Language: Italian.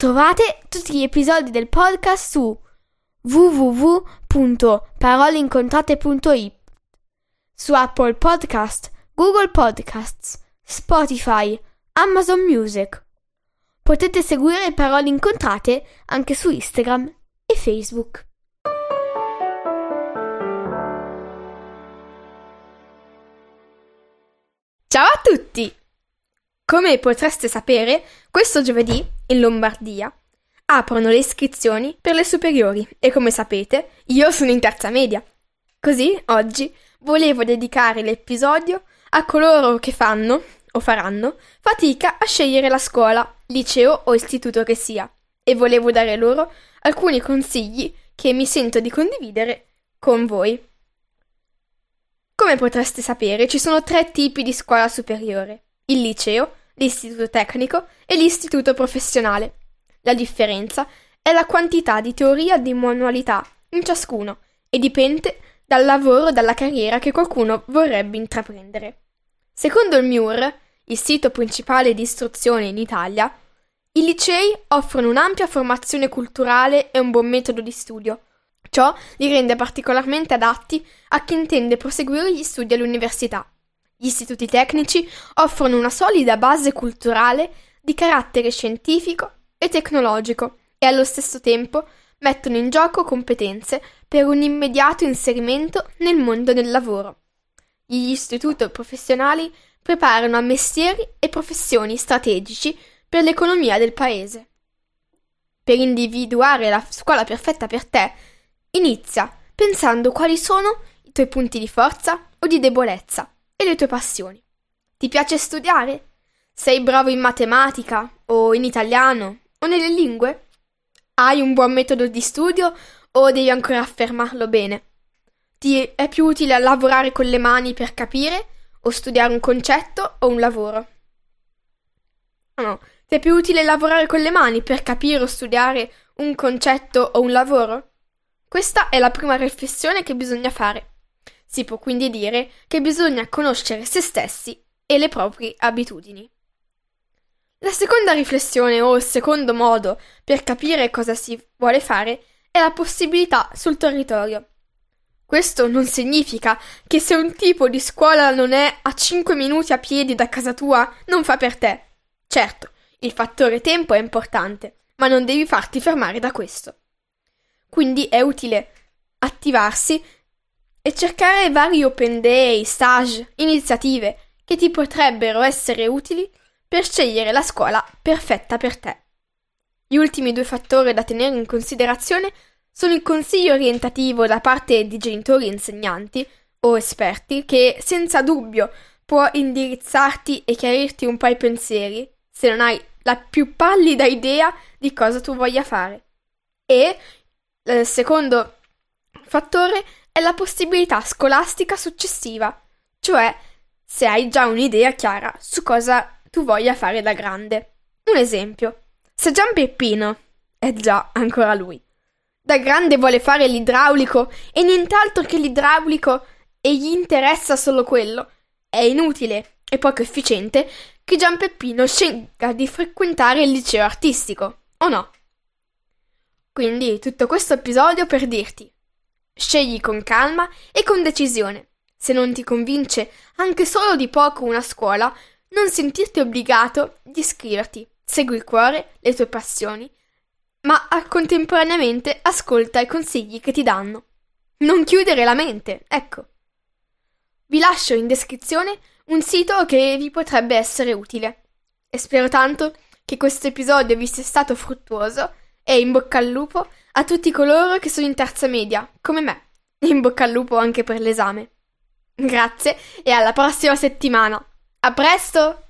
Trovate tutti gli episodi del podcast su www.paroleincontrate.it su Apple Podcast, Google Podcasts, Spotify, Amazon Music. Potete seguire Parole Incontrate anche su Instagram e Facebook. Ciao a tutti! Come potreste sapere, questo giovedì, in Lombardia, aprono le iscrizioni per le superiori e come sapete, io sono in terza media. Così, oggi, volevo dedicare l'episodio a coloro che fanno, o faranno, fatica a scegliere la scuola, liceo o istituto che sia, e volevo dare loro alcuni consigli che mi sento di condividere con voi. Come potreste sapere, ci sono tre tipi di scuola superiore: il liceo, l'istituto tecnico e l'istituto professionale. La differenza è la quantità di teoria di manualità in ciascuno e dipende dal lavoro e dalla carriera che qualcuno vorrebbe intraprendere. Secondo il MIUR, il sito principale di istruzione in Italia, i licei offrono un'ampia formazione culturale e un buon metodo di studio, Ciò li rende particolarmente adatti a chi intende proseguire gli studi all'università. Gli istituti tecnici offrono una solida base culturale di carattere scientifico e tecnologico e allo stesso tempo mettono in gioco competenze per un immediato inserimento nel mondo del lavoro. Gli istituti professionali preparano a mestieri e professioni strategici per l'economia del paese. Per individuare la scuola perfetta per te Inizia pensando quali sono i tuoi punti di forza o di debolezza e le tue passioni. Ti piace studiare? Sei bravo in matematica o in italiano o nelle lingue? Hai un buon metodo di studio o devi ancora affermarlo bene? Ti è più utile lavorare con le mani per capire o studiare un concetto o un lavoro? No, ti è più utile lavorare con le mani per capire o studiare un concetto o un lavoro? Questa è la prima riflessione che bisogna fare. Si può quindi dire che bisogna conoscere se stessi e le proprie abitudini. La seconda riflessione o il secondo modo per capire cosa si vuole fare è la possibilità sul territorio. Questo non significa che se un tipo di scuola non è a 5 minuti a piedi da casa tua, non fa per te. Certo, il fattore tempo è importante, ma non devi farti fermare da questo. Quindi è utile attivarsi e cercare vari open day, stage, iniziative che ti potrebbero essere utili per scegliere la scuola perfetta per te. Gli ultimi due fattori da tenere in considerazione sono il consiglio orientativo da parte di genitori e insegnanti o esperti che senza dubbio può indirizzarti e chiarirti un po' i pensieri se non hai la più pallida idea di cosa tu voglia fare e il eh, secondo fattore è la possibilità scolastica successiva, cioè se hai già un'idea chiara su cosa tu voglia fare da grande. Un esempio, se Gian Peppino, è già ancora lui, da grande vuole fare l'idraulico e nient'altro che l'idraulico e gli interessa solo quello, è inutile e poco efficiente che Gian Peppino scelga di frequentare il liceo artistico, o no? Quindi tutto questo episodio per dirti scegli con calma e con decisione. Se non ti convince anche solo di poco una scuola, non sentirti obbligato di iscriverti. Segui il cuore, le tue passioni, ma contemporaneamente ascolta i consigli che ti danno. Non chiudere la mente, ecco. Vi lascio in descrizione un sito che vi potrebbe essere utile. E spero tanto che questo episodio vi sia stato fruttuoso e in bocca al lupo a tutti coloro che sono in terza media, come me. In bocca al lupo anche per l'esame. Grazie e alla prossima settimana. A presto!